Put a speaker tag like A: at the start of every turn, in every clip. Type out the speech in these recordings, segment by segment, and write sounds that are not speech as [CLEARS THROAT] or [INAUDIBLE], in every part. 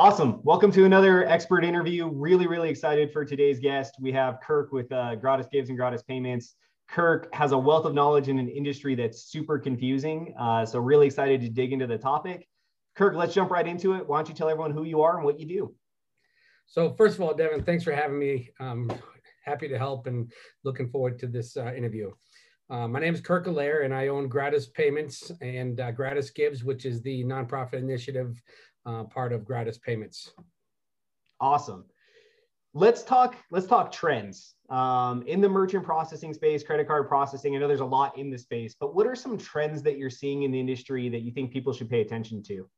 A: Awesome. Welcome to another expert interview. Really, really excited for today's guest. We have Kirk with uh, Gratis Gives and Gratis Payments. Kirk has a wealth of knowledge in an industry that's super confusing. Uh, so, really excited to dig into the topic. Kirk, let's jump right into it. Why don't you tell everyone who you are and what you do?
B: So, first of all, Devin, thanks for having me. Um, happy to help and looking forward to this uh, interview. Uh, my name is Kirk Allaire, and I own Gratis Payments and uh, Gratis Gives, which is the nonprofit initiative uh, part of Gratis Payments.
A: Awesome. Let's talk. Let's talk trends um, in the merchant processing space, credit card processing. I know there's a lot in the space, but what are some trends that you're seeing in the industry that you think people should pay attention to?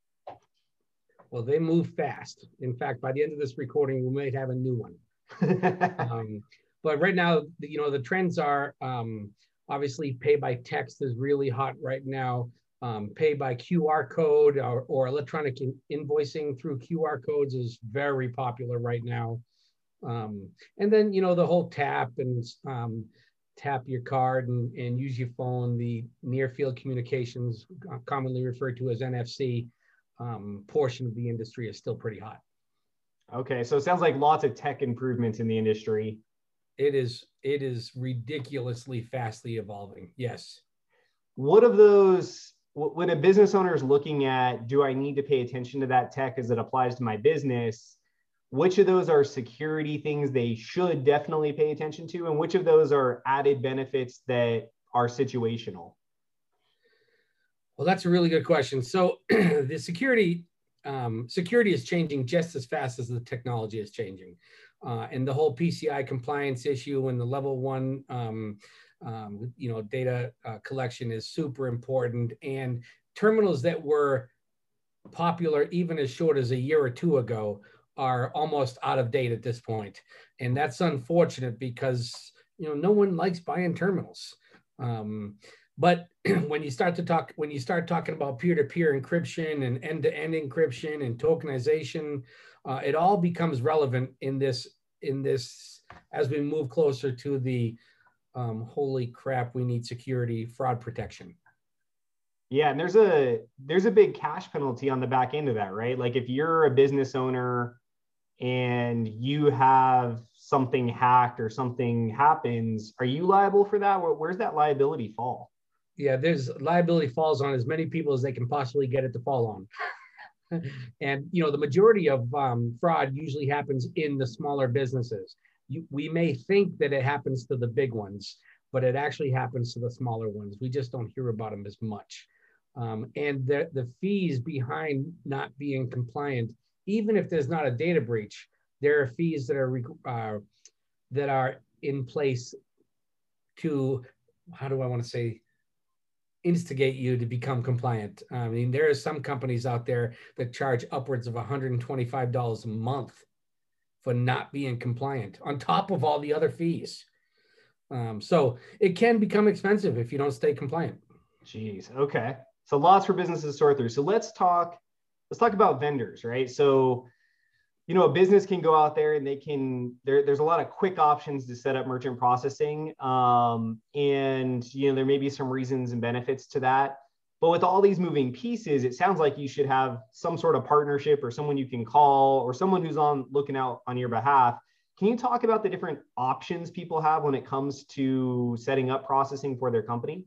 B: Well, they move fast. In fact, by the end of this recording, we might have a new one. [LAUGHS] um, but right now, you know, the trends are um, obviously pay by text is really hot right now. Um, pay by QR code or, or electronic in invoicing through QR codes is very popular right now. Um, and then, you know, the whole tap and um, tap your card and, and use your phone, the near field communications, uh, commonly referred to as NFC, um, portion of the industry is still pretty hot.
A: Okay, so it sounds like lots of tech improvements in the industry.
B: It is it is ridiculously fastly evolving. Yes.
A: What of those when a business owner is looking at do I need to pay attention to that tech as it applies to my business? Which of those are security things they should definitely pay attention to, and which of those are added benefits that are situational?
B: Well, that's a really good question. So [CLEARS THROAT] the security um, security is changing just as fast as the technology is changing. Uh, and the whole PCI compliance issue and the level one, um, um, you know, data uh, collection is super important. And terminals that were popular even as short as a year or two ago are almost out of date at this point. And that's unfortunate because, you know, no one likes buying terminals. Um, but [CLEARS THROAT] when you start to talk, when you start talking about peer-to-peer encryption and end-to-end encryption and tokenization, uh, it all becomes relevant in this in this as we move closer to the um, holy crap, we need security, fraud protection.
A: Yeah, and there's a there's a big cash penalty on the back end of that, right? Like if you're a business owner and you have something hacked or something happens, are you liable for that? Where's that liability fall?
B: yeah, there's liability falls on as many people as they can possibly get it to fall on. [LAUGHS] and you know, the majority of um, fraud usually happens in the smaller businesses. We may think that it happens to the big ones, but it actually happens to the smaller ones. We just don't hear about them as much. Um, and the, the fees behind not being compliant, even if there's not a data breach, there are fees that are uh, that are in place to how do I want to say instigate you to become compliant. I mean, there are some companies out there that charge upwards of $125 a month for not being compliant on top of all the other fees. Um, so it can become expensive if you don't stay compliant.
A: Jeez. Okay. So lots for businesses to sort through. So let's talk. Let's talk about vendors, right? So you know, a business can go out there and they can, there, there's a lot of quick options to set up merchant processing. Um, and, you know, there may be some reasons and benefits to that. But with all these moving pieces, it sounds like you should have some sort of partnership or someone you can call or someone who's on looking out on your behalf. Can you talk about the different options people have when it comes to setting up processing for their company?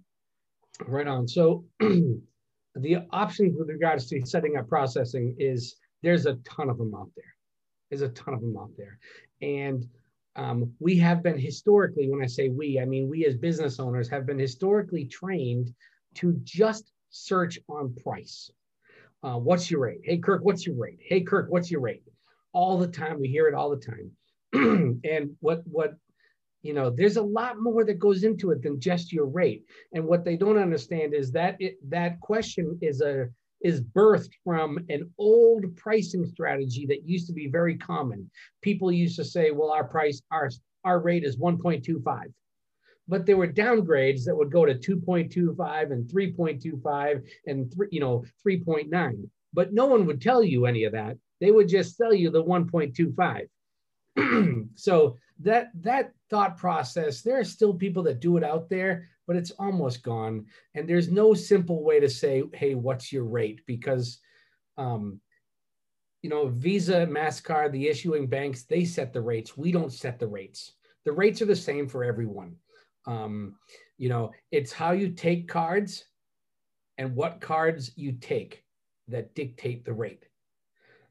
B: Right on. So [CLEARS THROAT] the options with regards to setting up processing is there's a ton of them out there. There's a ton of them out there. And um, we have been historically, when I say we, I mean we as business owners have been historically trained to just search on price. Uh, what's your rate? Hey, Kirk, what's your rate? Hey, Kirk, what's your rate? All the time. We hear it all the time. [CLEARS THROAT] and what, what, you know, there's a lot more that goes into it than just your rate. And what they don't understand is that it, that question is a is birthed from an old pricing strategy that used to be very common. People used to say, well, our price, our, our rate is 1.25. But there were downgrades that would go to 2.25 and 3.25 and three, you know 3.9. But no one would tell you any of that. They would just sell you the 1.25. [CLEARS THROAT] so that that thought process, there are still people that do it out there, but it's almost gone. And there's no simple way to say, hey, what's your rate? Because um, you know, Visa, MasterCard, the issuing banks, they set the rates. We don't set the rates. The rates are the same for everyone. Um, you know, it's how you take cards and what cards you take that dictate the rate.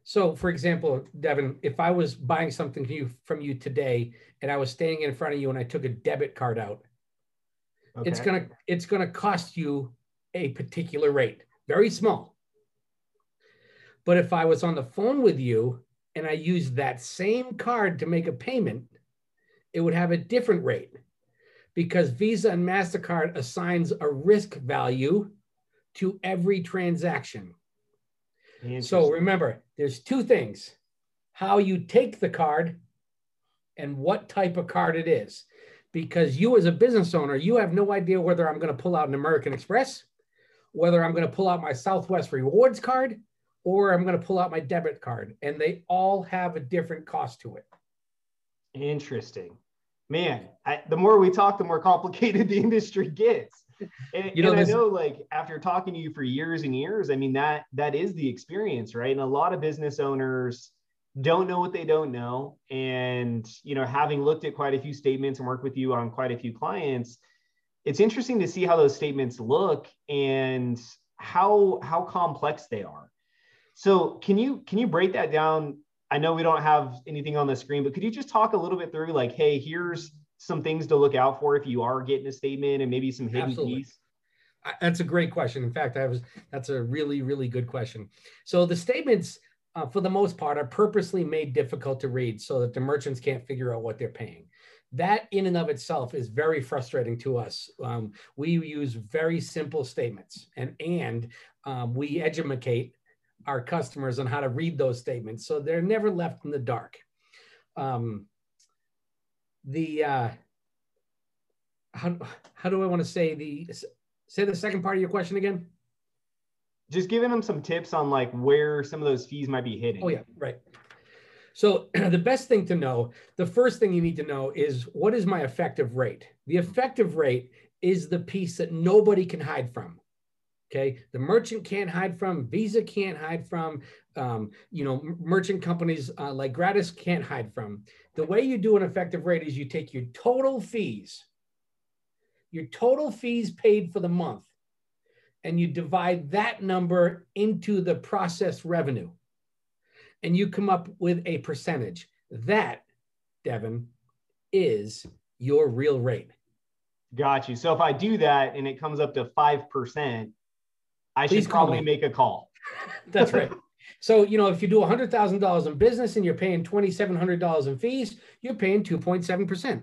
B: So, for example, Devin, if I was buying something from you, from you today and I was standing in front of you and I took a debit card out, okay. it's gonna it's gonna cost you a particular rate, very small. But if I was on the phone with you and I used that same card to make a payment, it would have a different rate because Visa and MasterCard assigns a risk value to every transaction. So remember, there's two things how you take the card and what type of card it is. Because you, as a business owner, you have no idea whether I'm going to pull out an American Express, whether I'm going to pull out my Southwest Rewards card, or I'm going to pull out my debit card. And they all have a different cost to it.
A: Interesting. Man, I, the more we talk, the more complicated [LAUGHS] the industry gets. And, you know, and I know like after talking to you for years and years, I mean, that that is the experience, right? And a lot of business owners don't know what they don't know. And, you know, having looked at quite a few statements and worked with you on quite a few clients, it's interesting to see how those statements look and how how complex they are. So can you can you break that down? I know we don't have anything on the screen, but could you just talk a little bit through like, hey, here's some things to look out for if you are getting a statement and maybe some hidden Absolutely. keys?
B: That's a great question. In fact, I was that's a really really good question. So the statements, uh, for the most part, are purposely made difficult to read so that the merchants can't figure out what they're paying. That in and of itself is very frustrating to us. Um, we use very simple statements, and and um, we educate our customers on how to read those statements so they're never left in the dark. Um, the uh, how how do I want to say the say the second part of your question again?
A: Just giving them some tips on like where some of those fees might be hitting.
B: Oh yeah, right. So [CLEARS THROAT] the best thing to know, the first thing you need to know is what is my effective rate? The effective rate is the piece that nobody can hide from. Okay, the merchant can't hide from, Visa can't hide from, um, you know, merchant companies uh, like Gratis can't hide from. The way you do an effective rate is you take your total fees, your total fees paid for the month, and you divide that number into the process revenue, and you come up with a percentage. That, Devin, is your real rate.
A: Got you. So if I do that and it comes up to 5%, I Please should probably make a call. [LAUGHS]
B: That's right. So, you know, if you do $100,000 in business and you're paying $2,700 in fees, you're paying 2.7%.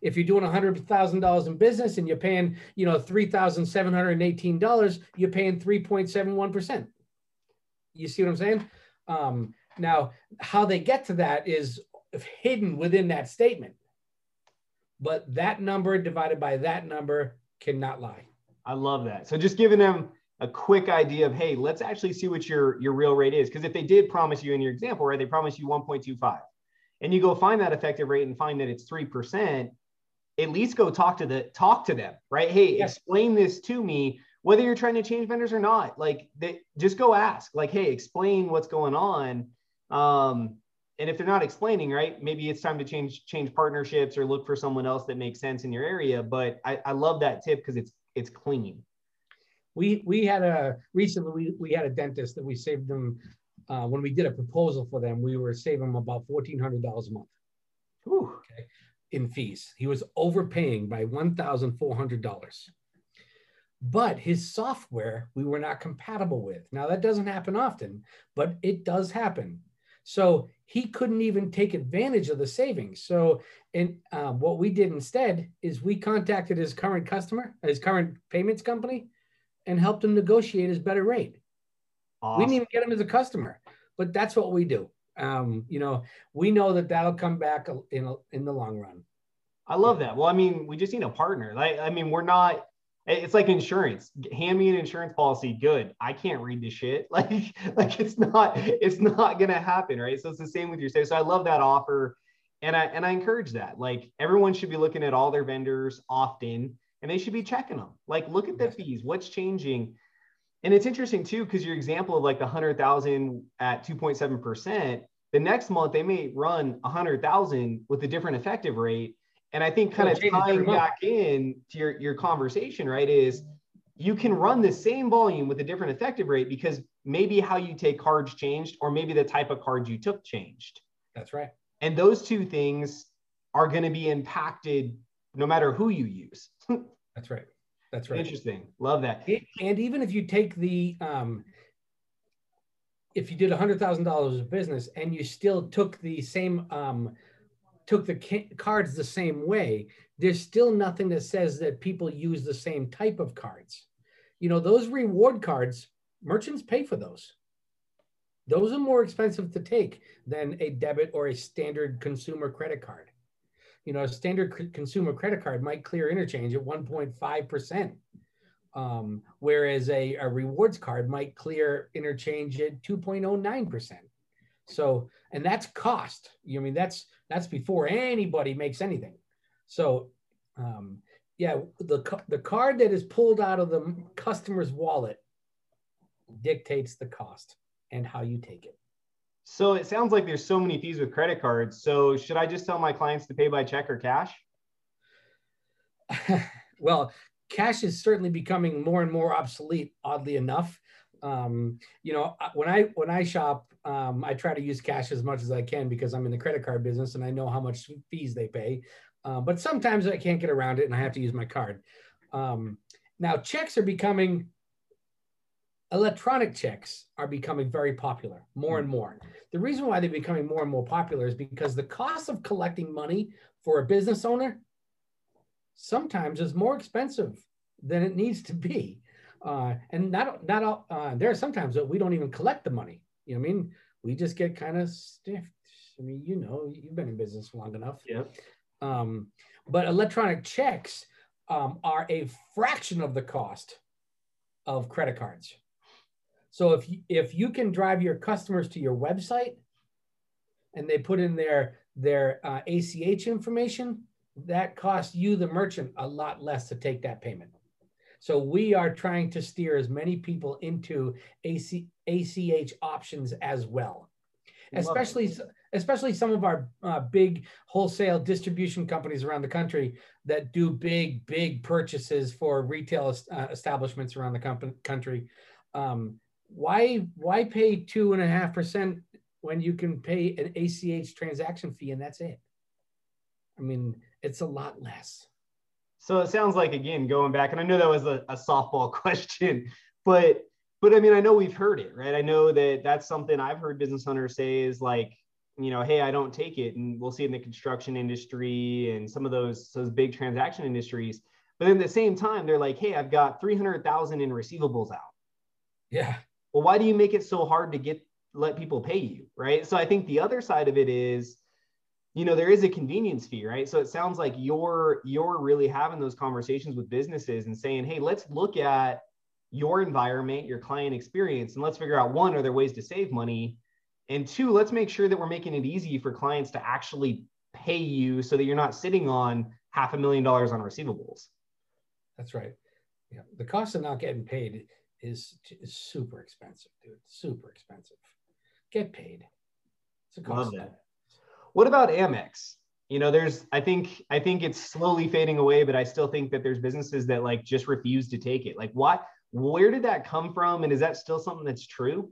B: If you're doing $100,000 in business and you're paying, you know, $3,718, you're paying 3.71%. You see what I'm saying? Um, now, how they get to that is hidden within that statement. But that number divided by that number cannot lie.
A: I love that. So just giving them a quick idea of hey let's actually see what your your real rate is. Because if they did promise you in your example right they promise you 1.25 and you go find that effective rate and find that it's 3% at least go talk to the talk to them right? Hey yes. explain this to me whether you're trying to change vendors or not. Like they, just go ask like hey explain what's going on. Um, and if they're not explaining right maybe it's time to change change partnerships or look for someone else that makes sense in your area. But i, I love that tip because it's it's clean
B: we we had a recently we, we had a dentist that we saved them uh, when we did a proposal for them. We were saving them about fourteen hundred dollars a month. Okay, in fees, he was overpaying by one thousand four hundred dollars. But his software we were not compatible with. Now that doesn't happen often, but it does happen. So he couldn't even take advantage of the savings. So, and uh, what we did instead is we contacted his current customer, his current payments company, and helped him negotiate his better rate. Awesome. We didn't even get him as a customer, but that's what we do. Um, you know, we know that that'll come back in in the long run.
A: I love that. Well, I mean, we just need a partner. Like, I mean, we're not. It's like insurance. Hand me an insurance policy. Good. I can't read this shit. [LAUGHS] Like, like it's not. It's not gonna happen, right? So it's the same with your sales. So I love that offer, and I and I encourage that. Like, everyone should be looking at all their vendors often and they should be checking them. Like, look at the fees, what's changing. and it's interesting too because your example of like the hundred thousand at two point seven percent, the next month they may run a hundred thousand with a different effective rate. And I think kind of tying back in to your your conversation, right, is you can run the same volume with a different effective rate because maybe how you take cards changed or maybe the type of cards you took changed.
B: That's right.
A: And those two things are going to be impacted no matter who you use. [LAUGHS]
B: That's right. That's right.
A: Interesting. Love that.
B: And even if you take the, um, if you did a hundred thousand dollars of business and you still took the same, um, took the ca- cards the same way, there's still nothing that says that people use the same type of cards. You know, those reward cards, merchants pay for those. Those are more expensive to take than a debit or a standard consumer credit card. You know, a standard consumer credit card might clear interchange at 1.5%, um, whereas a, a rewards card might clear interchange at 2.09%. So, and that's cost. You I mean, that's that's before anybody makes anything. So, um, yeah, the the card that is pulled out of the customer's wallet dictates the cost and how you take it.
A: So it sounds like there's so many fees with credit cards. So should I just tell my clients to pay by check or cash? [LAUGHS]
B: well, cash is certainly becoming more and more obsolete. Oddly enough, um, you know, when I when I shop, um, I try to use cash as much as I can because I'm in the credit card business and I know how much fees they pay. Uh, but sometimes I can't get around it and I have to use my card. Um, now, checks are becoming electronic checks are becoming very popular more and more. The reason why they're becoming more and more popular is because the cost of collecting money for a business owner sometimes is more expensive than it needs to be. Uh, and not not uh, there are sometimes that we don't even collect the money. You know what I mean? We just get kind of stiffed. I mean, you know, you've been in business long enough.
A: Yeah.
B: Um, but electronic checks um, are a fraction of the cost of credit cards. So if you, if you can drive your customers to your website and they put in their their uh, ACH information, that costs you the merchant a lot less to take that payment. So we are trying to steer as many people into AC, ACH options as well, especially especially some of our uh, big wholesale distribution companies around the country that do big big purchases for retail uh, establishments around the country. Um, why why pay two and a half percent when you can pay an ACH transaction fee and that's it? I mean, it's a lot less.
A: So it sounds like again going back, and I know that was a, a softball [LAUGHS] question, but but I mean I know we've heard it, right? I know that that's something I've heard business owners say is like, you know, hey, I don't take it, and we'll see in the construction industry and some of those those big transaction industries. But then at the same time, they're like, hey, I've got three hundred thousand in receivables out.
B: Yeah
A: well why do you make it so hard to get let people pay you right? So i think the other side of it is you know there is a convenience fee right? So it sounds like you're you're really having those conversations with businesses and saying hey let's look at your environment your client experience and let's figure out one are there ways to save money? And two let's make sure that we're making it easy for clients to actually pay you so that you're not sitting on half a million dollars on receivables.
B: That's right. Yeah. The cost of not getting paid is, is super expensive, dude. Super expensive. Get paid.
A: It's a cost. What about Amex? You know, there's I think I think it's slowly fading away, but I still think that there's businesses that like just refuse to take it. Like what where did that come from? And is that still something that's true?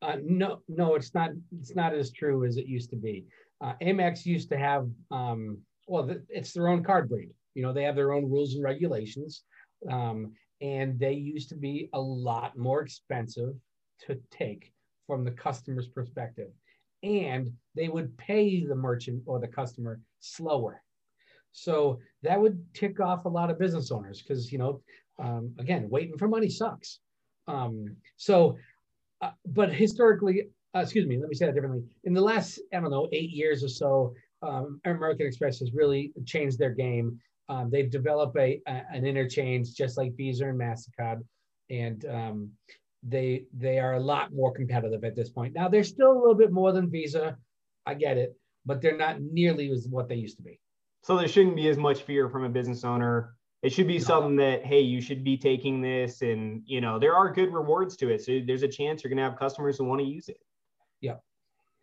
B: Uh, no, no, it's not. It's not as true as it used to be. Uh, Amex used to have, um, well, it's their own card brand. You know, they have their own rules and regulations. Um, and they used to be a lot more expensive to take from the customer's perspective. And they would pay the merchant or the customer slower. So that would tick off a lot of business owners because you know um, again waiting for money sucks. Um, so uh, but historically uh, excuse me let me say that differently. In the last i don't know eight years or so um, american express has really changed their game um, they've developed a, a, an interchange just like Visa and Mastercard, and um, they they are a lot more competitive at this point. Now they're still a little bit more than Visa, I get it, but they're not nearly as what they used to be.
A: So there shouldn't be as much fear from a business owner It should be something that, hey, you should be taking this, and you know there are good rewards to it. So there's a chance you're going to have customers who want to use it.
B: Yep.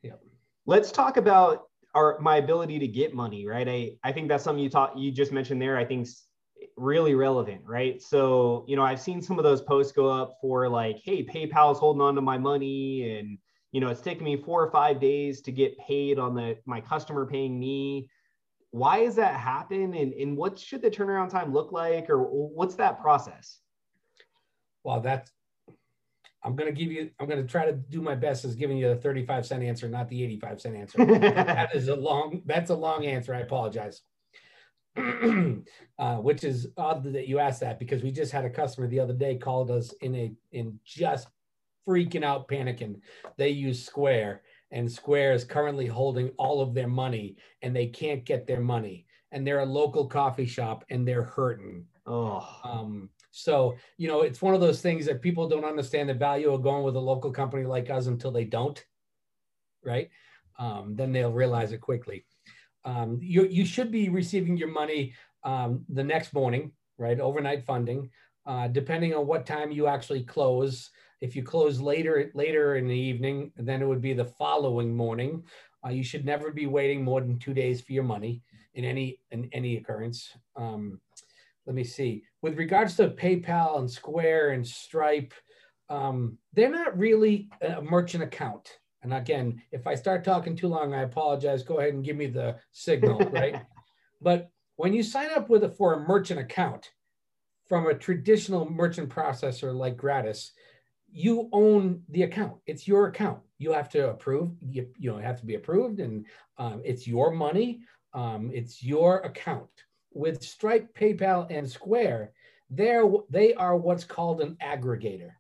B: Yep.
A: Let's talk about our my ability to get money, right? I I think that's something you taught you just mentioned there. I think really relevant, right? So you know I've seen some of those posts go up for like, hey, PayPal's holding on to my money, and you know it's taking me four or five days to get paid on the my customer paying me why does that happen and, and what should the turnaround time look like or what's that process
B: well that's i'm going to give you i'm going to try to do my best as giving you the 35 cent answer not the 85 cent answer [LAUGHS] that is a long that's a long answer i apologize [CLEARS THROAT] uh, which is odd that you asked that because we just had a customer the other day called us in a in just freaking out panicking they use square and Square is currently holding all of their money and they can't get their money. And they're a local coffee shop and they're hurting.
A: Oh.
B: Um, so, you know, it's one of those things that people don't understand the value of going with a local company like us until they don't, right? Um, then they'll realize it quickly. Um, you, you should be receiving your money um, the next morning, right? Overnight funding, uh, depending on what time you actually close. If you close later later in the evening, then it would be the following morning. Uh, you should never be waiting more than two days for your money in any in any occurrence. Um, let me see. With regards to PayPal and Square and Stripe, um, they're not really a merchant account. And again, if I start talking too long, I apologize. Go ahead and give me the signal, [LAUGHS] right? But when you sign up with a for a merchant account from a traditional merchant processor like Gratis, you own the account. It's your account. You have to approve. You, you know, have to be approved, and um, it's your money. Um, it's your account. With Stripe, PayPal, and Square, they're, they are what's called an aggregator.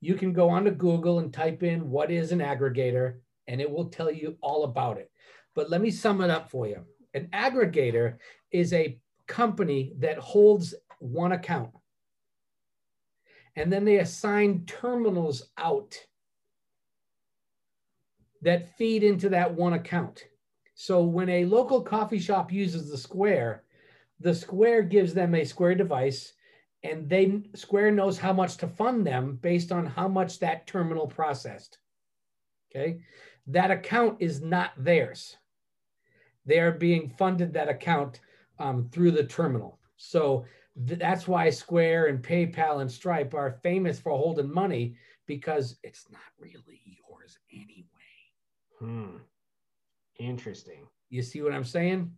B: You can go onto Google and type in what is an aggregator, and it will tell you all about it. But let me sum it up for you. An aggregator is a company that holds one account and then they assign terminals out that feed into that one account. So when a local coffee shop uses the Square, the Square gives them a Square device and they Square knows how much to fund them based on how much that terminal processed. Okay. That account is not theirs. They are being funded that account um, through the terminal. So that's why Square and PayPal and Stripe are famous for holding money because it's not really yours anyway.
A: Hmm. Interesting.
B: You see what I'm saying?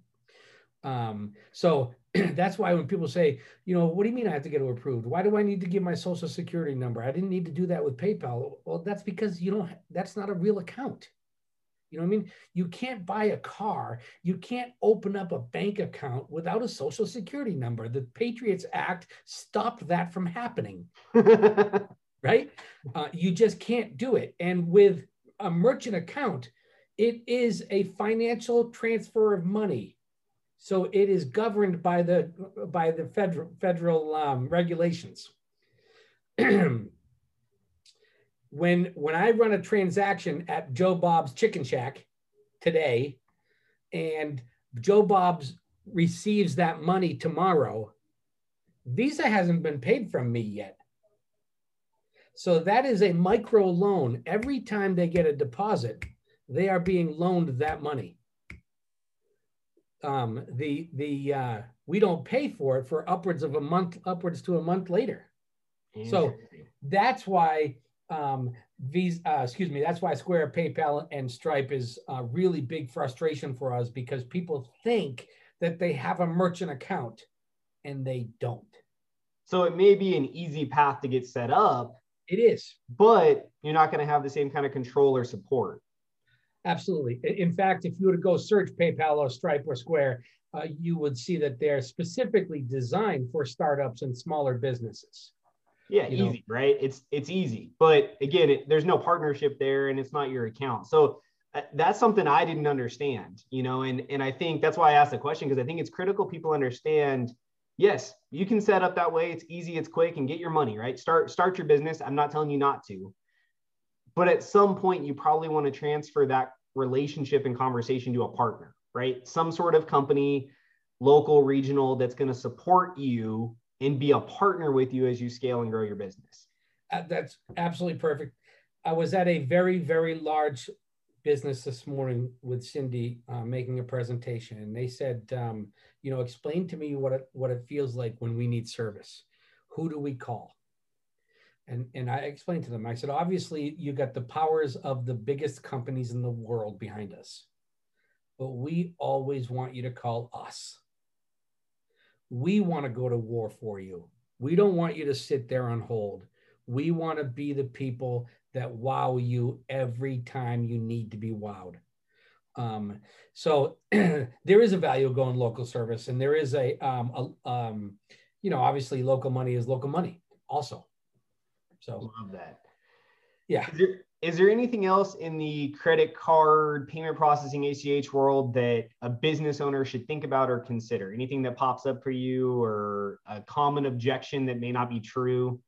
B: Um, so [CLEARS THROAT] that's why when people say, you know, what do you mean I have to get it approved? Why do I need to give my social security number? I didn't need to do that with PayPal. Well, that's because you don't, that's not a real account. You know what I mean? You can't buy a car. You can't open up a bank account without a social security number. The Patriots Act stopped that from happening. [LAUGHS] right? Uh, you just can't do it. And with a merchant account, it is a financial transfer of money. So it is governed by the by the federal federal um, regulations. [CLEARS THROAT] when when I run a transaction at Joe Bob's Chicken Shack today, and Joe Bob's receives that money tomorrow, Visa hasn't been paid from me yet. So that is a micro loan. Every time they get a deposit, they are being loaned that money. Um, the the uh, we don't pay for it for upwards of a month, upwards to a month later. So that's why um, Visa, uh, excuse me, that's why Square, PayPal, and Stripe is a really big frustration for us because people think that they have a merchant account and they don't.
A: So it may be an easy path to get set up.
B: It is.
A: But you're not going to have the same kind of control or support.
B: Absolutely. In fact, if you were to go search PayPal or Stripe or Square, uh, you would see that they're specifically designed for startups and smaller businesses.
A: Yeah, easy, know? right? It's it's easy, but again, it, there's no partnership there, and it's not your account. So uh, that's something I didn't understand, you know, and and I think that's why I asked the question because I think it's critical people understand. Yes, you can set up that way. It's easy, it's quick, and get your money right. Start start your business. I'm not telling you not to, but at some point, you probably want to transfer that relationship and conversation to a partner, right? Some sort of company local, regional, that's going to support you and be a partner with you as you scale and grow your business.
B: Uh, that's absolutely perfect. I was at a very, very large business this morning with Cindy uh, making a presentation, and they said, um, you know, explain to me what it what it feels like when we need service. Who do we call? And and I explained to them. I said, obviously, you got the powers of the biggest companies in the world behind us, but we always want you to call us. We want to go to war for you. We don't want you to sit there on hold. We want to be the people that wow you every time you need to be wowed. Um, so [CLEARS THROAT] there is a value of going local service, and there is a, um, a um, you know, obviously local money is local money also. So
A: love that.
B: Yeah.
A: Is there, is there anything else in the credit card payment processing ACH world that a business owner should think about or consider? Anything that pops up for you, or a common objection that may not be true?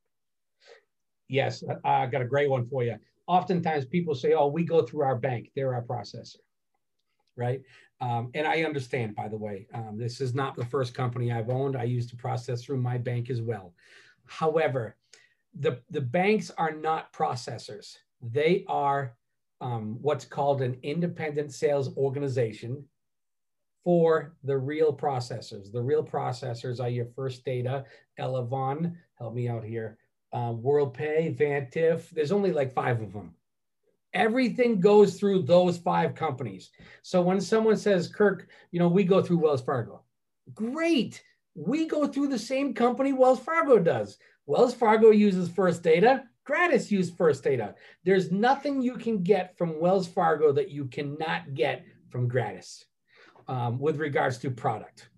B: Yes, I got a great one for you. Oftentimes people say, oh, we go through our bank, they're our processor, right? Um, and I understand, by the way, um, this is not the first company I've owned. I used to process through my bank as well. However, the, the banks are not processors. They are um, what's called an independent sales organization for the real processors. The real processors are your First Data, Elavon, help me out here, uh, WorldPay, Vantiv. There's only like five of them. Everything goes through those five companies. So when someone says, Kirk, you know, we go through Wells Fargo, great. We go through the same company Wells Fargo does. Wells Fargo uses First Data. Gratis use First Data. There's nothing you can get from Wells Fargo that you cannot get from Gratis um, with regards to product.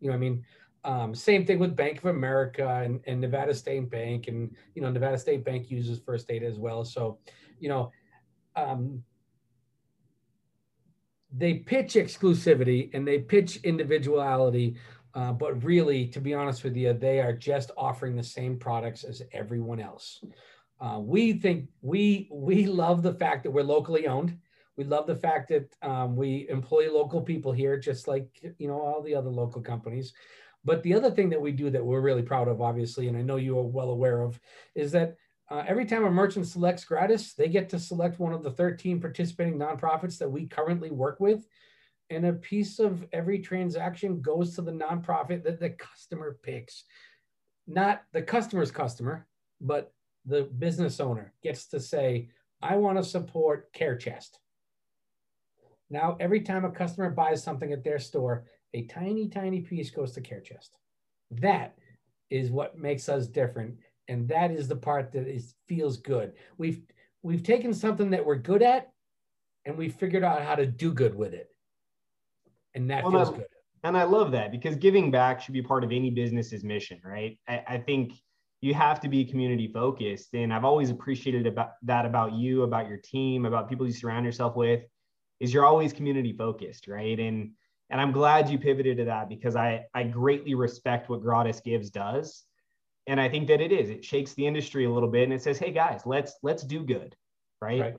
B: You know, I mean, um, same thing with Bank of America and, and Nevada State Bank, and you know Nevada State Bank uses First Data as well. So, you know, um, they pitch exclusivity and they pitch individuality, uh, but really, to be honest with you, they are just offering the same products as everyone else. Uh, we think we we love the fact that we're locally owned. We love the fact that um, we employ local people here, just like you know all the other local companies. But the other thing that we do that we're really proud of, obviously, and I know you are well aware of, is that uh, every time a merchant selects Gratis, they get to select one of the 13 participating nonprofits that we currently work with. And a piece of every transaction goes to the nonprofit that the customer picks. Not the customer's customer, but the business owner gets to say, I want to support Care Chest. Now, every time a customer buys something at their store, a tiny, tiny piece goes to Care Chest. That is what makes us different. And that is the part that is feels good. We've we've taken something that we're good at and we figured out how to do good with it. And that well, feels good.
A: And I love that because giving back should be part of any business's mission, right? I, I think you have to be community focused. And I've always appreciated about that about you, about your team, about people you surround yourself with, is you're always community focused, right? And and I'm glad you pivoted to that because I, I greatly respect what Gratis Gives does. And I think that it is. It shakes the industry a little bit and it says, hey guys, let's let's do good. Right. right.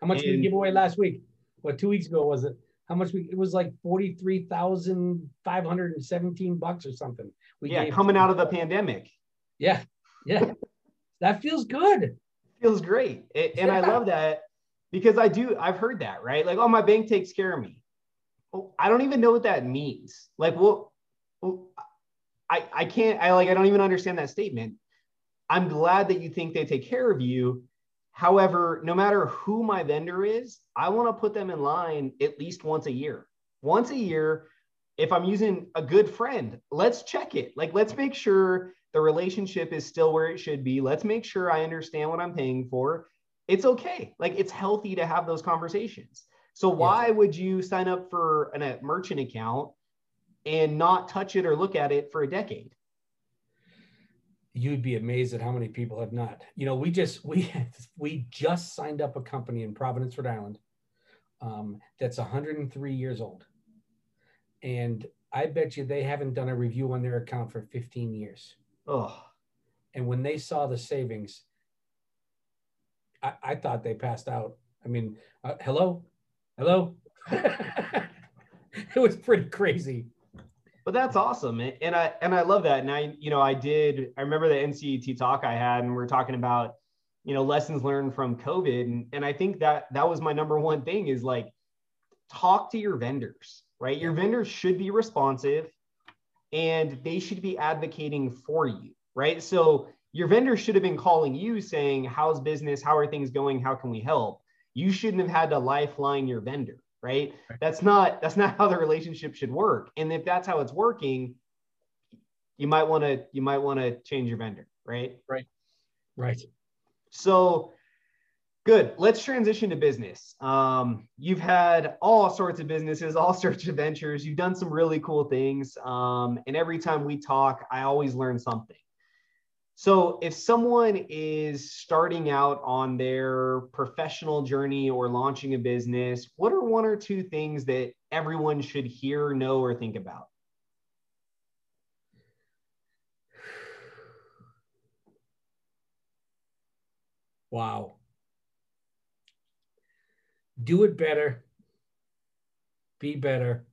B: How much and, did you give away last week? What two weeks ago was it? How much we it was like 43,517 bucks or something.
A: We yeah, coming out of the pandemic.
B: Yeah. Yeah. that feels good.
A: Feels great. It, and yeah. I love that because I do, I've heard that, right? Like, oh, my bank takes care of me. Oh, I don't even know what that means. Like, well, I, I can't, I like, I don't even understand that statement. I'm glad that you think they take care of you. However, no matter who my vendor is, I want to put them in line at least once a year. Once a year, if I'm using a good friend, let's check it. Like, let's make sure the relationship is still where it should be. Let's make sure I understand what I'm paying for. It's okay. Like, it's healthy to have those conversations. So why would you sign up for an, a merchant account and not touch it or look at it for a decade?
B: You'd be amazed at how many people have not. You know, we just we [LAUGHS] we just signed up a company in Providence, Rhode Island, um, that's 103 years old, and I bet you they haven't done a review on their account for 15 years.
A: Oh,
B: and when they saw the savings, I, I thought they passed out. I mean, uh, hello, Hello? [LAUGHS] it was pretty crazy.
A: But that's awesome and i and i love that and i you know i did i remember the ncet talk i had and we are talking about you know lessons learned from covid and, and i think that that was my number one thing is like talk to your vendors right? Your vendors should be responsive and they should be advocating for you right? So your vendors should have been calling you saying how's business? How are things going? How can we help? You shouldn't have had to lifeline your vendor right? That's not [LAUGHS] that's not how the relationship should work. And if that's how it's working, you might want to you might want to change your vendor, right?
B: Right. Right.
A: So good. Let's transition to business. Um, you've had all sorts of businesses, all [LAUGHS] sorts of ventures. You've done some really cool things. Um, and every time we talk, I always learn something. So, if someone is starting out on their professional journey or launching a business, what are one or two things that everyone should hear, know, or think about?
B: Wow. Do it better. Be better.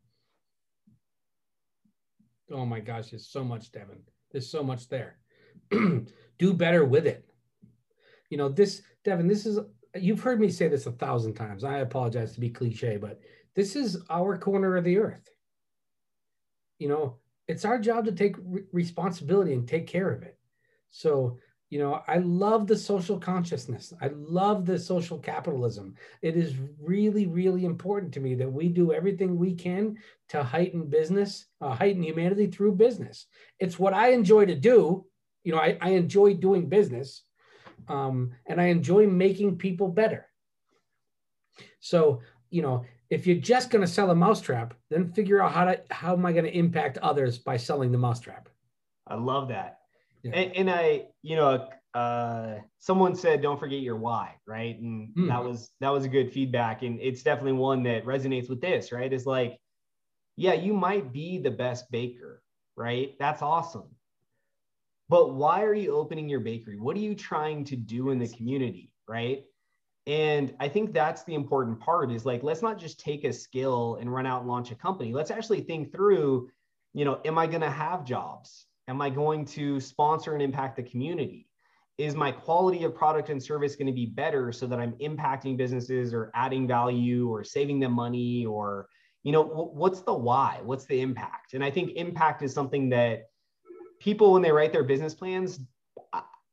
B: Oh my gosh, there's so much, Devin. There's so much there. [CLEARS THROAT] do better with it. You know, this, Devin, this is, you've heard me say this a thousand times. I apologize to be cliche, but this is our corner of the earth. You know, it's our job to take re- responsibility and take care of it. So, you know, I love the social consciousness. I love the social capitalism. It is really, really important to me that we do everything we can to heighten business, uh, heighten humanity through business. It's what I enjoy to do you know, I, I enjoy doing business um, and I enjoy making people better. So, you know, if you're just going to sell a mousetrap, then figure out how to how am I going to impact others by selling the mousetrap.
A: I love that. Yeah. And, and, I, you know, uh, someone said, "Don't forget your why," right? And hmm. that was that was a good feedback, and it's definitely one that resonates with this, right? Is like, yeah, you might be the best baker, right? That's awesome but why are you opening your bakery? What are you trying to do in the community? Right. And I think that's the important part is like, let's not just take a skill and run out and launch a company. Let's actually think through, you know, am I going to have jobs? Am I going to sponsor and impact the community? Is my quality of product and service going to be better so that I'm impacting businesses or adding value or saving them money or, you know, what's the why? What's the impact? And I think impact is something that people when they write their business plans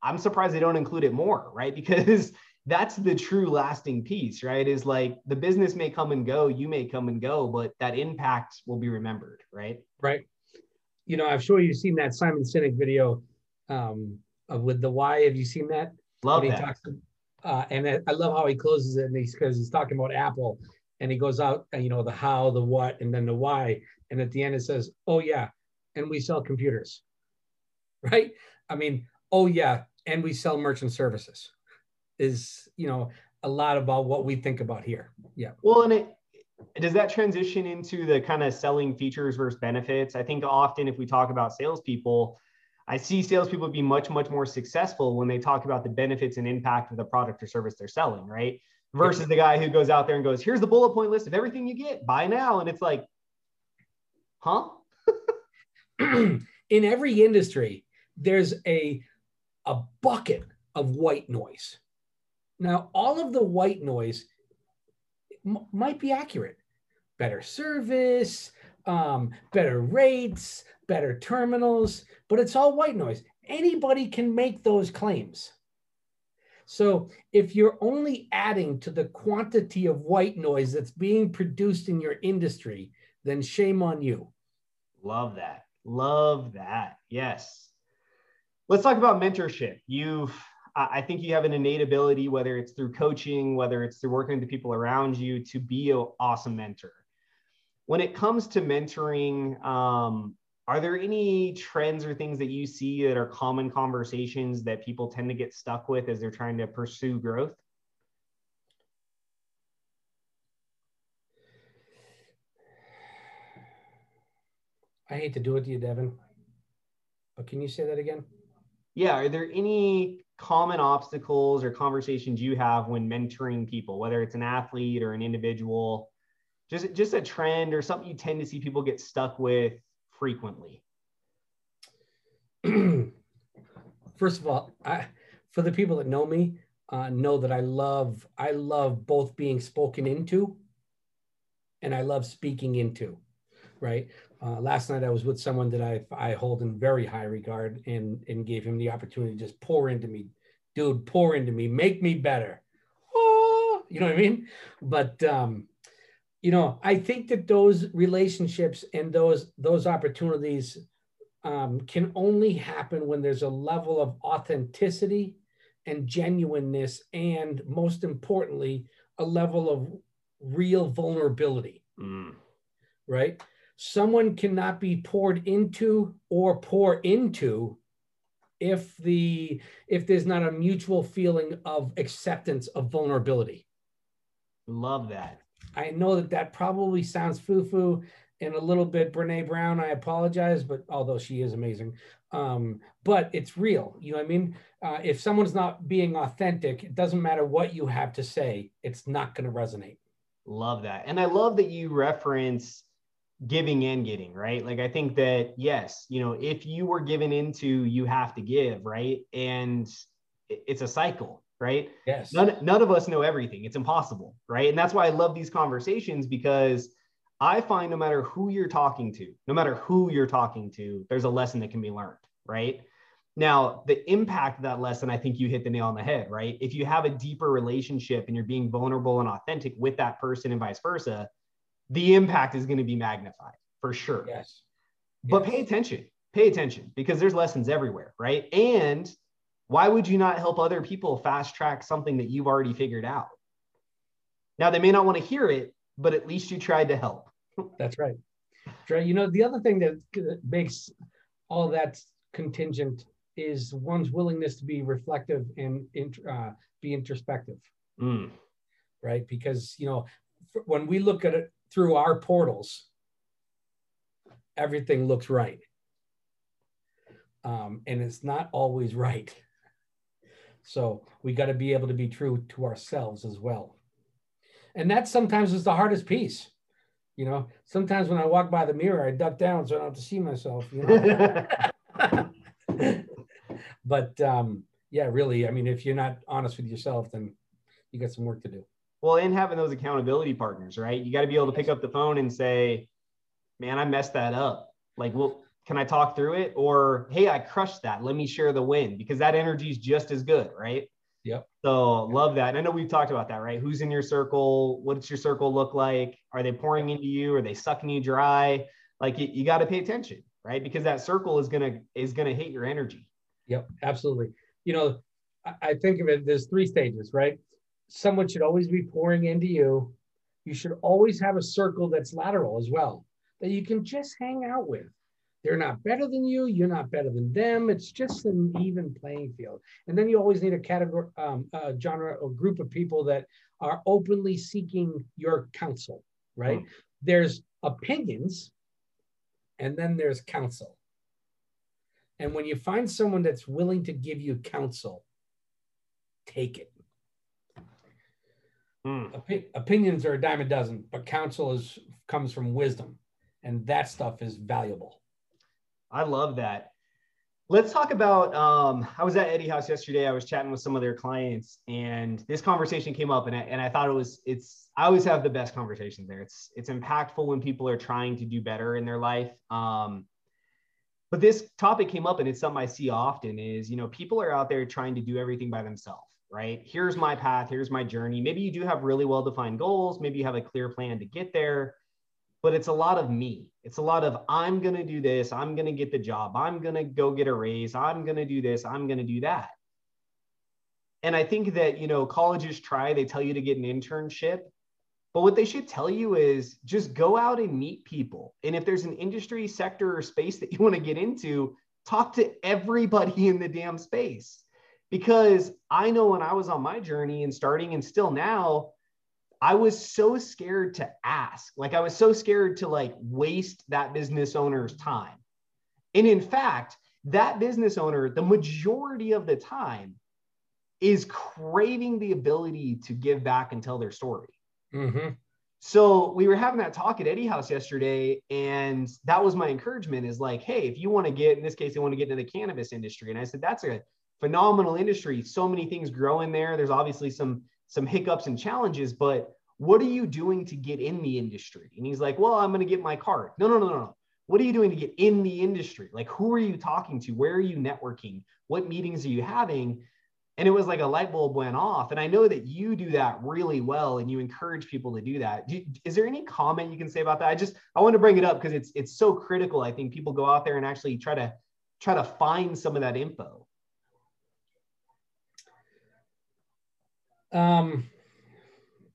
A: i'm surprised they don't include it more right? [LAUGHS] Because that's the true lasting piece right? Is like the business may come and go you may come and go but that impact will be remembered right?
B: Right. You know i'm sure you've seen that simon sinek video um, with the why. Have you seen that?
A: Love that.
B: Talks, uh, and i love how he closes it because he's, he's talking about apple and he goes out and you know the how the what and then the why and at the end it says oh yeah and we sell computers right? I mean, oh yeah, and we sell merchant services is, you know, a lot about what we think about here. Yeah.
A: Well, and it does that transition into the kind of selling features versus benefits? I think often if we talk about salespeople, I see salespeople be much, much more successful when they talk about the benefits and impact of the product or service they're selling, right? Versus the guy who goes out there and goes, here's the bullet point list of everything you get, buy now. And it's like, huh? [LAUGHS] [CLEARS THROAT]
B: In every industry, there's a, a bucket of white noise. Now, all of the white noise m- might be accurate. Better service, um, better rates, better terminals, but it's all white noise. Anybody can make those claims. So if you're only adding to the quantity of white noise that's being produced in your industry, then shame on you.
A: Love that. Love that. Yes let's talk about mentorship. You've, I think you have an innate ability, whether it's through coaching, whether it's through working with the people around you, to be an awesome mentor. When it comes to mentoring, um, are there any trends or things that you see that are common conversations that people tend to get stuck with as they're trying to pursue growth?
B: I hate to do it to you, Devin, but can you say that again?
A: Yeah, are there any common obstacles or conversations you have when mentoring people, whether it's an athlete or an individual? Just, just a trend or something you tend to see people get stuck with frequently? [CLEARS THROAT]
B: First of all, I, for the people that know me, uh, know that I love I love both being spoken into, and I love speaking into. Right. Uh, last night I was with someone that I I hold in very high regard, and and gave him the opportunity to just pour into me, dude, pour into me, make me better. Oh, you know what I mean? But um, you know, I think that those relationships and those those opportunities um, can only happen when there's a level of authenticity and genuineness, and most importantly, a level of real vulnerability. Mm. Right? Someone cannot be poured into or pour into if the if there's not a mutual feeling of acceptance of vulnerability.
A: Love that.
B: I know that that probably sounds foo foo and a little bit Brene Brown. I apologize, but although she is amazing, um, but it's real. You know what I mean? Uh, if someone's not being authentic, it doesn't matter what you have to say, it's not going to resonate.
A: Love that. And I love that you reference giving and getting, right? Like, I think that, yes, you know, if you were given into, you have to give, right? And it's a cycle right?
B: Yes.
A: None, none of us know everything. It's impossible, right? And that's why I love these conversations because I find no matter who you're talking to, no matter who you're talking to, there's a lesson that can be learned, right? Now, the impact of that lesson, I think you hit the nail on the head, right? If you have a deeper relationship and you're being vulnerable and authentic with that person and vice versa, the impact is going to be magnified for sure.
B: Yes.
A: But yes. pay attention, pay attention because there's lessons everywhere, right? And why would you not help other people fast track something that you've already figured out? Now, they may not want to hear it, but at least you tried to help. [LAUGHS]
B: That's right. right. You know, the other thing that makes all that contingent is one's willingness to be reflective and uh, be introspective. Mm. Right. Because, you know, when we look at it through our portals, everything looks right. Um, and it's not always right. So we got to be able to be true to ourselves as well. And that sometimes is the hardest piece. You know, sometimes when I walk by the mirror, I duck down so I don't have to see myself. You know? [LAUGHS] but um, yeah, really, I mean, if you're not honest with yourself, then you got some work to do.
A: Well, and having those accountability partners, right? You got to be able to pick up the phone and say, "Man, I messed that up." Like, well, can I talk through it? Or, hey, I crushed that. Let me share the win because that energy is just as good, right?
B: Yep.
A: So love that. And I know we've talked about that, right? Who's in your circle? What does your circle look like? Are they pouring into you? Are they sucking you dry? Like you, you got to pay attention, right? Because that circle is gonna is gonna hit your energy.
B: Yep, absolutely. You know, I think of it. There's three stages, right? Someone should always be pouring into you. You should always have a circle that's lateral as well that you can just hang out with they're not better than you. You're not better than them. It's just an even playing field. And then you always need a category, um, a genre or group of people that are openly seeking your counsel, right? Mm. There's opinions and then there's counsel. And when you find someone that's willing to give you counsel, take it. Mm. Op- opinions are a dime a dozen, but counsel is comes from wisdom, and that stuff is valuable.
A: I love that. Let's talk about. Um, I was at Eddy House yesterday. I was chatting with some of their clients, and this conversation came up, and I, and I thought it was. It's. I always have the best conversations there. It's it's impactful when people are trying to do better in their life. Um, but this topic came up, and it's something I see often. Is you know people are out there trying to do everything by themselves. Right. Here's my path. Here's my journey. Maybe you do have really well defined goals. Maybe you have a clear plan to get there but it's a lot of me. It's a lot of I'm going to do this, I'm going to get the job, I'm going to go get a raise, I'm going to do this, I'm going to do that. And I think that, you know, colleges try, they tell you to get an internship, but what they should tell you is just go out and meet people. And if there's an industry sector or space that you want to get into, talk to everybody [LAUGHS] in the damn space. Because I know when I was on my journey and starting and still now, I was so scared to ask. Like I was so scared to like waste that business owner's time. And in fact, that business owner, the majority of the time, is craving the ability to give back and tell their story. Mm-hmm. so we were having that talk at Eddy House yesterday, and that was my encouragement is like, hey, if you want to get, in this case, they want to get into the cannabis industry. And I said, that's a phenomenal industry. So many things grow in there. There's obviously some some hiccups and challenges, but what are you doing to get in the industry? And he's like, well, I'm going to get my card. No, no, no, no, no. What are you doing to get in the industry? Like, who are you talking to? Where are you networking? What meetings are you having? And it was like a light bulb went off. And I know that you do that really well and you encourage people to do that. Do, is there any comment you can say about that? I just, I want to bring it up because it's, it's so critical. I think people go out there and actually try to, try to find some of that info.
B: Um,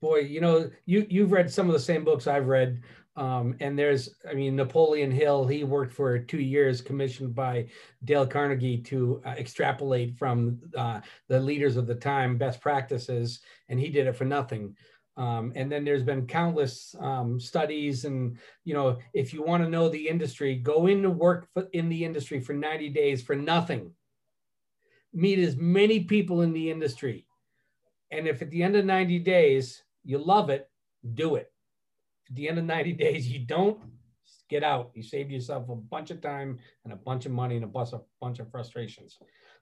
B: boy, you know, you you've read some of the same books I've read. Um, and there's, I mean, Napoleon Hill, he worked for two years commissioned by Dale Carnegie to uh, extrapolate from uh, the leaders of the time best practices, and he did it for nothing. Um, and then there's been countless um, studies, and you know, if you want to know the industry, go into work for, in the industry for 90 days for nothing. Meet as many people in the industry, and if at the end of 90 days you love it, do it. At the end of 90 [LAUGHS] days, you don't get out. You saved yourself a bunch of time and a bunch of money and a bunch of, bunch of frustrations.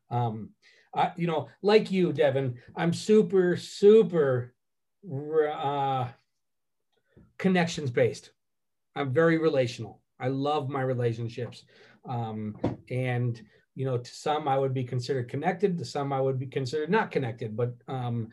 B: Um, I, you know, like you, Devin, I'm super, super uh, connections based. I'm very relational. I love my relationships. Um, and, you know, to some I would be considered connected, to some I would be considered not connected. But um,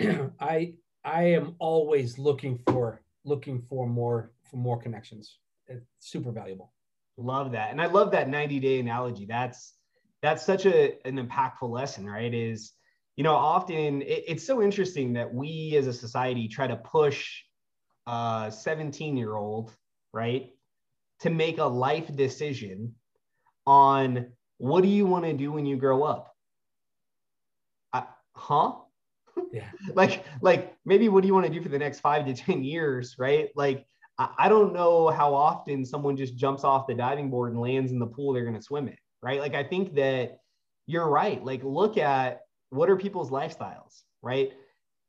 B: [CLEARS THROAT] I I am always looking for looking for more for more connections. It's super valuable.
A: Love that, and I love that ninety day analogy. That's that's such a an impactful lesson, right? Is you know often it, it's so interesting that we as a society try to push a 17 year old right to make a life decision on what do you want to do when you grow up? I, huh?
B: Yeah. [LAUGHS]
A: Like like maybe what do you want to do for the next five to ten years right? Like I, I don't know how often someone just jumps off the diving board and lands in the pool they're going to swim in right? Like i think that you're right. Like look at what are people's lifestyles right?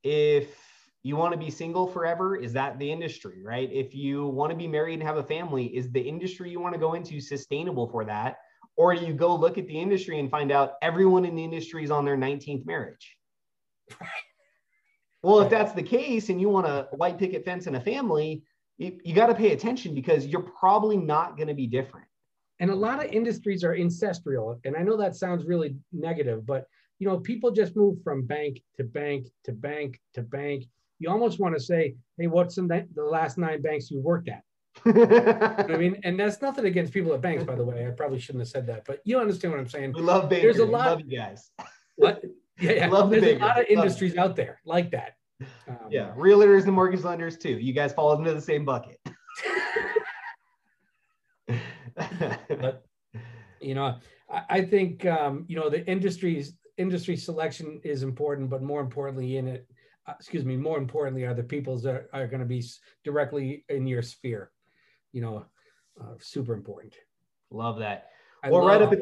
A: If you want to be single forever is that the industry right? If you want to be married and have a family is the industry you want to go into sustainable for that or do you go look at the industry and find out everyone in the industry is on their 19th marriage [LAUGHS] well, if that's the case and you want a white picket fence and a family, you, you got to pay attention because you're probably not going to be different.
B: And a lot of industries are ancestral. And I know that sounds really negative, but you know, people just move from bank to bank to bank to bank. You almost want to say, hey, what's in the, the last nine banks you worked at? [LAUGHS] I mean, and that's nothing against people at banks, by the way. I probably shouldn't have said that, but you understand what I'm saying.
A: We love bankers. There's a lot. of you guys. [LAUGHS]
B: What? Yeah, yeah. Love the There's a lot of industries out there like that.
A: Um, yeah, realtors and mortgage lenders too. You guys fall into the same bucket. [LAUGHS]
B: but you know, I, I think um, you know the industry's industry selection is important, but more importantly, in it, uh, excuse me, more importantly, are the peoples that are, are going to be directly in your sphere. You know, uh, super important.
A: Love that. I well, love, right up at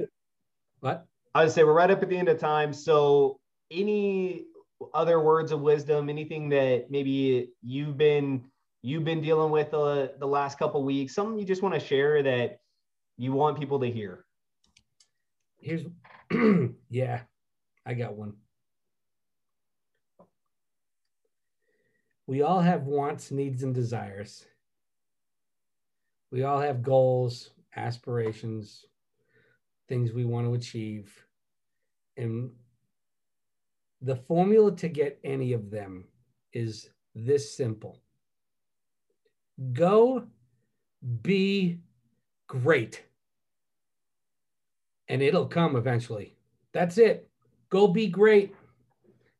B: what
A: I would say we're right up at the end of time. So any other words of wisdom, anything that maybe you've been you've been dealing with the, the last couple weeks, something you just want to share that you want people to hear?
B: Here's [CLEARS THROAT] yeah, I got one. We all have wants, needs, and desires. We all have goals, aspirations, things we want to achieve. And the formula to get any of them is this simple. Go be great. And it'll come eventually. That's it. Go be great.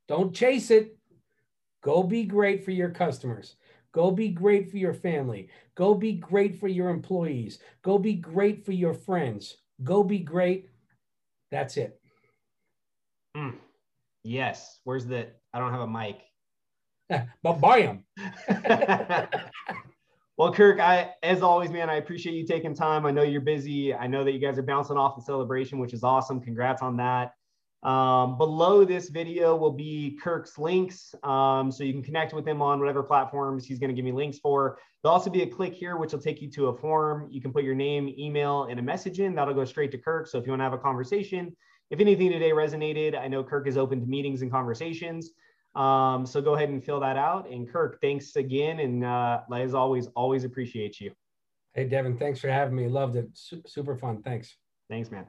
B: Don't chase it. Go be great for your customers go be great for your family go be great for your employees go be great for your friends go be great that's it
A: mm. Yes. Where's the? I don't have a mic. [LAUGHS]
B: but buy them. [LAUGHS]
A: well, Kirk, I as always, man, I appreciate you taking time. I know you're busy. I know that you guys are bouncing off the celebration, which is awesome. Congrats on that. Um, below this video will be Kirk's links. Um, so you can connect with him on whatever platforms he's going to give me links for. There'll also be a click here, which will take you to a form. You can put your name, email, and a message in. That'll go straight to Kirk. So if you want to have a conversation, if anything today resonated, I know Kirk is open to meetings and conversations. Um, so go ahead and fill that out. And Kirk, thanks again. And uh, as always, always appreciate you.
B: Hey, Devin, thanks for having me. Loved it. super fun. Thanks.
A: Thanks, man.